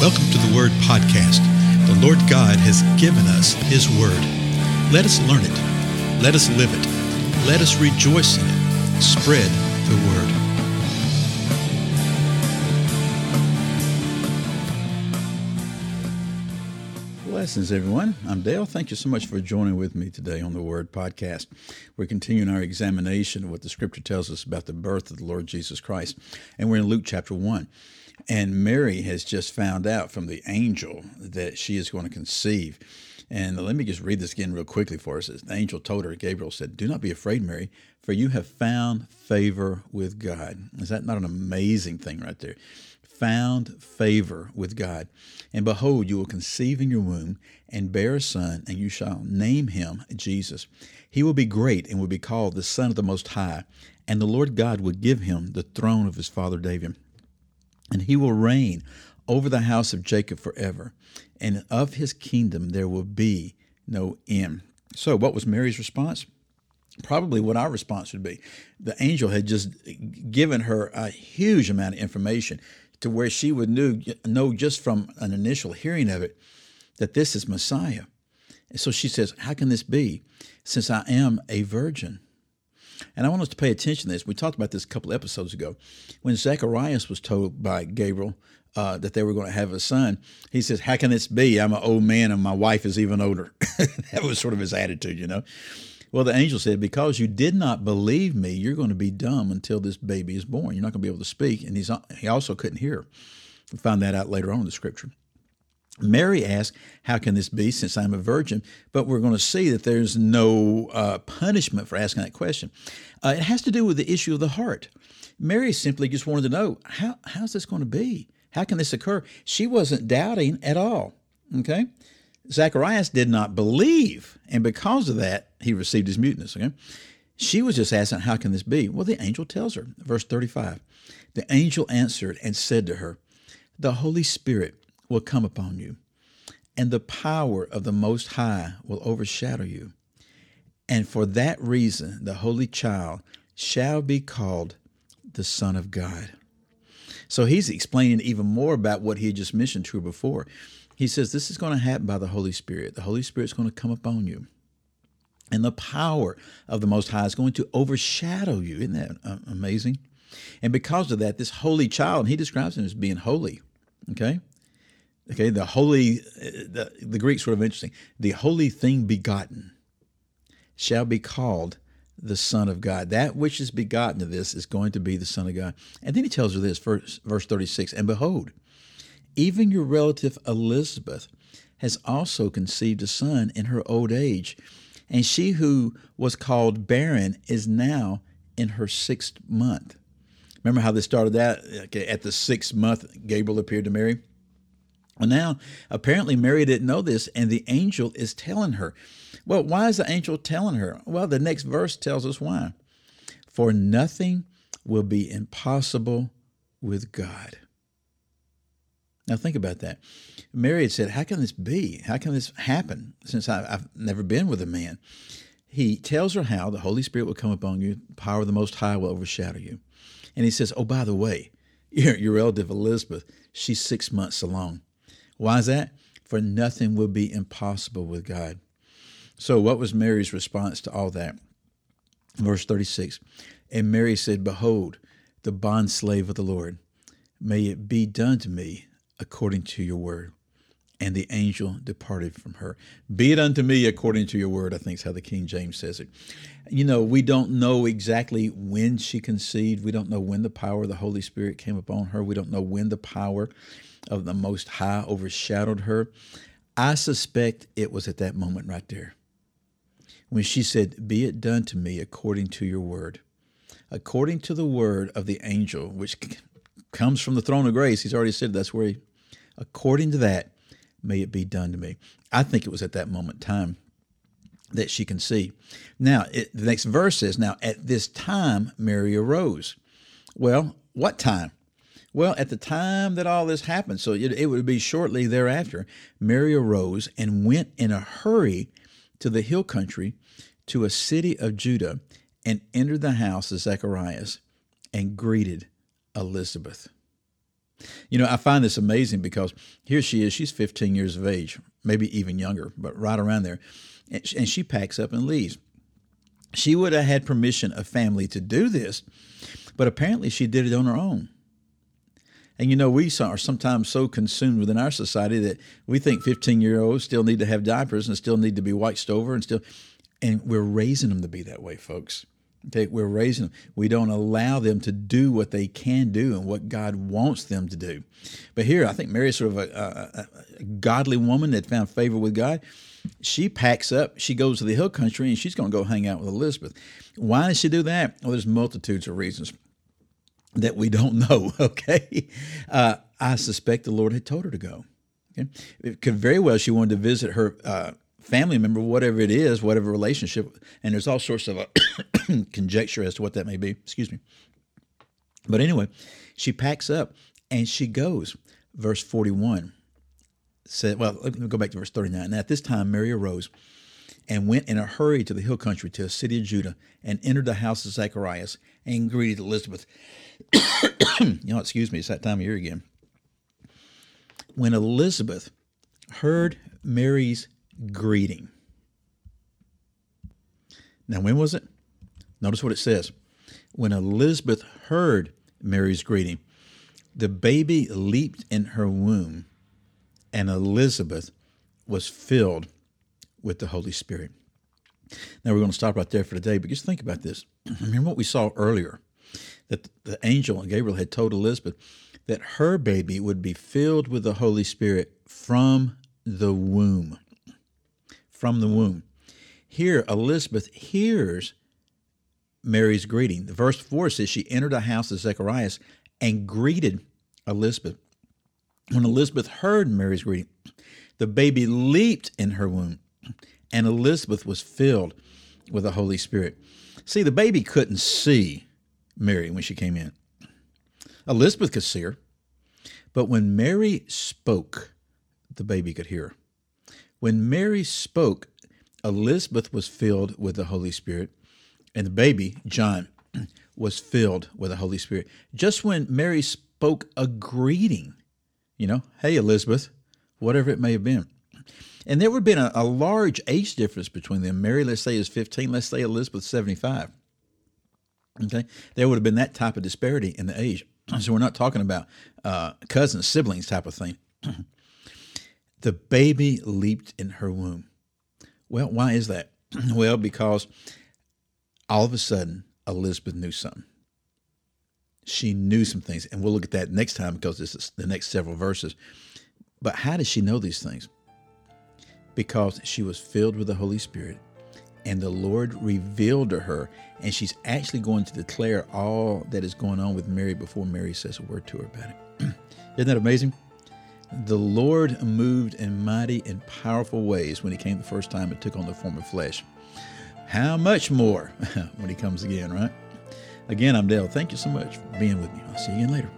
Welcome to the Word Podcast. The Lord God has given us His Word. Let us learn it. Let us live it. Let us rejoice in it. Spread the Word. Blessings, everyone. I'm Dale. Thank you so much for joining with me today on the Word Podcast. We're continuing our examination of what the Scripture tells us about the birth of the Lord Jesus Christ. And we're in Luke chapter 1. And Mary has just found out from the angel that she is going to conceive. And let me just read this again real quickly for us. The angel told her, Gabriel said, Do not be afraid, Mary, for you have found favor with God. Is that not an amazing thing right there? Found favor with God. And behold, you will conceive in your womb and bear a son, and you shall name him Jesus. He will be great and will be called the Son of the Most High. And the Lord God will give him the throne of his father David and he will reign over the house of Jacob forever, and of his kingdom there will be no end. So, what was Mary's response? Probably what our response would be. The angel had just given her a huge amount of information to where she would knew, know just from an initial hearing of it that this is Messiah. And so she says, How can this be since I am a virgin? And I want us to pay attention to this. We talked about this a couple episodes ago. When Zacharias was told by Gabriel uh, that they were going to have a son, he says, How can this be? I'm an old man and my wife is even older. that was sort of his attitude, you know. Well, the angel said, Because you did not believe me, you're going to be dumb until this baby is born. You're not going to be able to speak. And he's, he also couldn't hear. We find that out later on in the scripture. Mary asked, How can this be since I'm a virgin? But we're going to see that there's no uh, punishment for asking that question. Uh, it has to do with the issue of the heart. Mary simply just wanted to know, how, How's this going to be? How can this occur? She wasn't doubting at all. Okay? Zacharias did not believe, and because of that, he received his muteness. Okay? She was just asking, How can this be? Well, the angel tells her, verse 35. The angel answered and said to her, The Holy Spirit will come upon you, and the power of the Most High will overshadow you. And for that reason, the Holy Child shall be called the Son of God. So he's explaining even more about what he had just mentioned to her before. He says, This is going to happen by the Holy Spirit. The Holy Spirit's going to come upon you. And the power of the Most High is going to overshadow you. Isn't that uh, amazing? And because of that, this holy child, he describes him as being holy. Okay? Okay, the holy, uh, the, the Greek sort of interesting. The holy thing begotten shall be called the Son of God. That which is begotten of this is going to be the Son of God. And then he tells her this, verse, verse 36 And behold, even your relative Elizabeth has also conceived a son in her old age. And she who was called barren is now in her sixth month. Remember how they started that? Okay, at the sixth month, Gabriel appeared to Mary. Well, now, apparently, Mary didn't know this, and the angel is telling her. Well, why is the angel telling her? Well, the next verse tells us why. For nothing will be impossible with God. Now, think about that. Mary had said, How can this be? How can this happen since I've never been with a man? He tells her how the Holy Spirit will come upon you, the power of the Most High will overshadow you. And he says, Oh, by the way, your, your relative Elizabeth, she's six months along. Why is that? For nothing will be impossible with God. So, what was Mary's response to all that? Verse 36 And Mary said, Behold, the bondslave of the Lord, may it be done to me according to your word. And the angel departed from her. Be it unto me according to your word, I think is how the King James says it. You know, we don't know exactly when she conceived. We don't know when the power of the Holy Spirit came upon her. We don't know when the power of the Most High overshadowed her. I suspect it was at that moment right there when she said, Be it done to me according to your word. According to the word of the angel, which comes from the throne of grace, he's already said that's where he, according to that, may it be done to me. I think it was at that moment time that she can see. Now, it, the next verse says, Now at this time Mary arose. Well, what time? Well, at the time that all this happened, so it, it, would be shortly thereafter, Mary arose and went in a hurry to the hill country to a city of Judah and entered the house of Zacharias and greeted Elizabeth. You know, I find this amazing because here she is, she's 15 years of age, maybe even younger, but right around there. And she packs up and leaves. She would have had permission of family to do this, but apparently she did it on her own. And you know, we are sometimes so consumed within our society that we think 15 year olds still need to have diapers and still need to be waxed over and still, and we're raising them to be that way, folks. Okay, we're raising them. We don't allow them to do what they can do and what God wants them to do. But here, I think Mary's sort of a, a, a godly woman that found favor with God. She packs up, she goes to the hill country, and she's going to go hang out with Elizabeth. Why does she do that? Well, there's multitudes of reasons that we don't know. Okay, uh, I suspect the Lord had told her to go. Okay, it could very well she wanted to visit her uh, family member, whatever it is, whatever relationship, and there's all sorts of uh, conjecture as to what that may be. Excuse me. But anyway, she packs up and she goes. Verse 41 said, well, let me go back to verse 39. Now, at this time, Mary arose and went in a hurry to the hill country to a city of Judah and entered the house of Zacharias and greeted Elizabeth. you know, excuse me, it's that time of year again. When Elizabeth heard Mary's greeting. Now, when was it? Notice what it says. When Elizabeth heard Mary's greeting, the baby leaped in her womb, and Elizabeth was filled with the Holy Spirit. Now, we're going to stop right there for today, but just think about this. Remember what we saw earlier that the angel Gabriel had told Elizabeth that her baby would be filled with the Holy Spirit from the womb from the womb. Here, Elizabeth hears Mary's greeting. The verse 4 says she entered the house of Zacharias and greeted Elizabeth. When Elizabeth heard Mary's greeting, the baby leaped in her womb, and Elizabeth was filled with the Holy Spirit. See, the baby couldn't see Mary when she came in. Elizabeth could see her, but when Mary spoke, the baby could hear. When Mary spoke, Elizabeth was filled with the Holy Spirit, and the baby, John, was filled with the Holy Spirit. Just when Mary spoke a greeting, you know, hey, Elizabeth, whatever it may have been. And there would have been a, a large age difference between them. Mary, let's say, is 15, let's say Elizabeth, 75. Okay, there would have been that type of disparity in the age. So we're not talking about uh, cousins, siblings type of thing. The baby leaped in her womb. Well, why is that? well, because all of a sudden, Elizabeth knew something. She knew some things, and we'll look at that next time because this is the next several verses. But how did she know these things? Because she was filled with the Holy Spirit, and the Lord revealed to her, and she's actually going to declare all that is going on with Mary before Mary says a word to her about it. Isn't that amazing? The Lord moved in mighty and powerful ways when he came the first time and took on the form of flesh. How much more when he comes again, right? Again, I'm Dale. Thank you so much for being with me. I'll see you again later.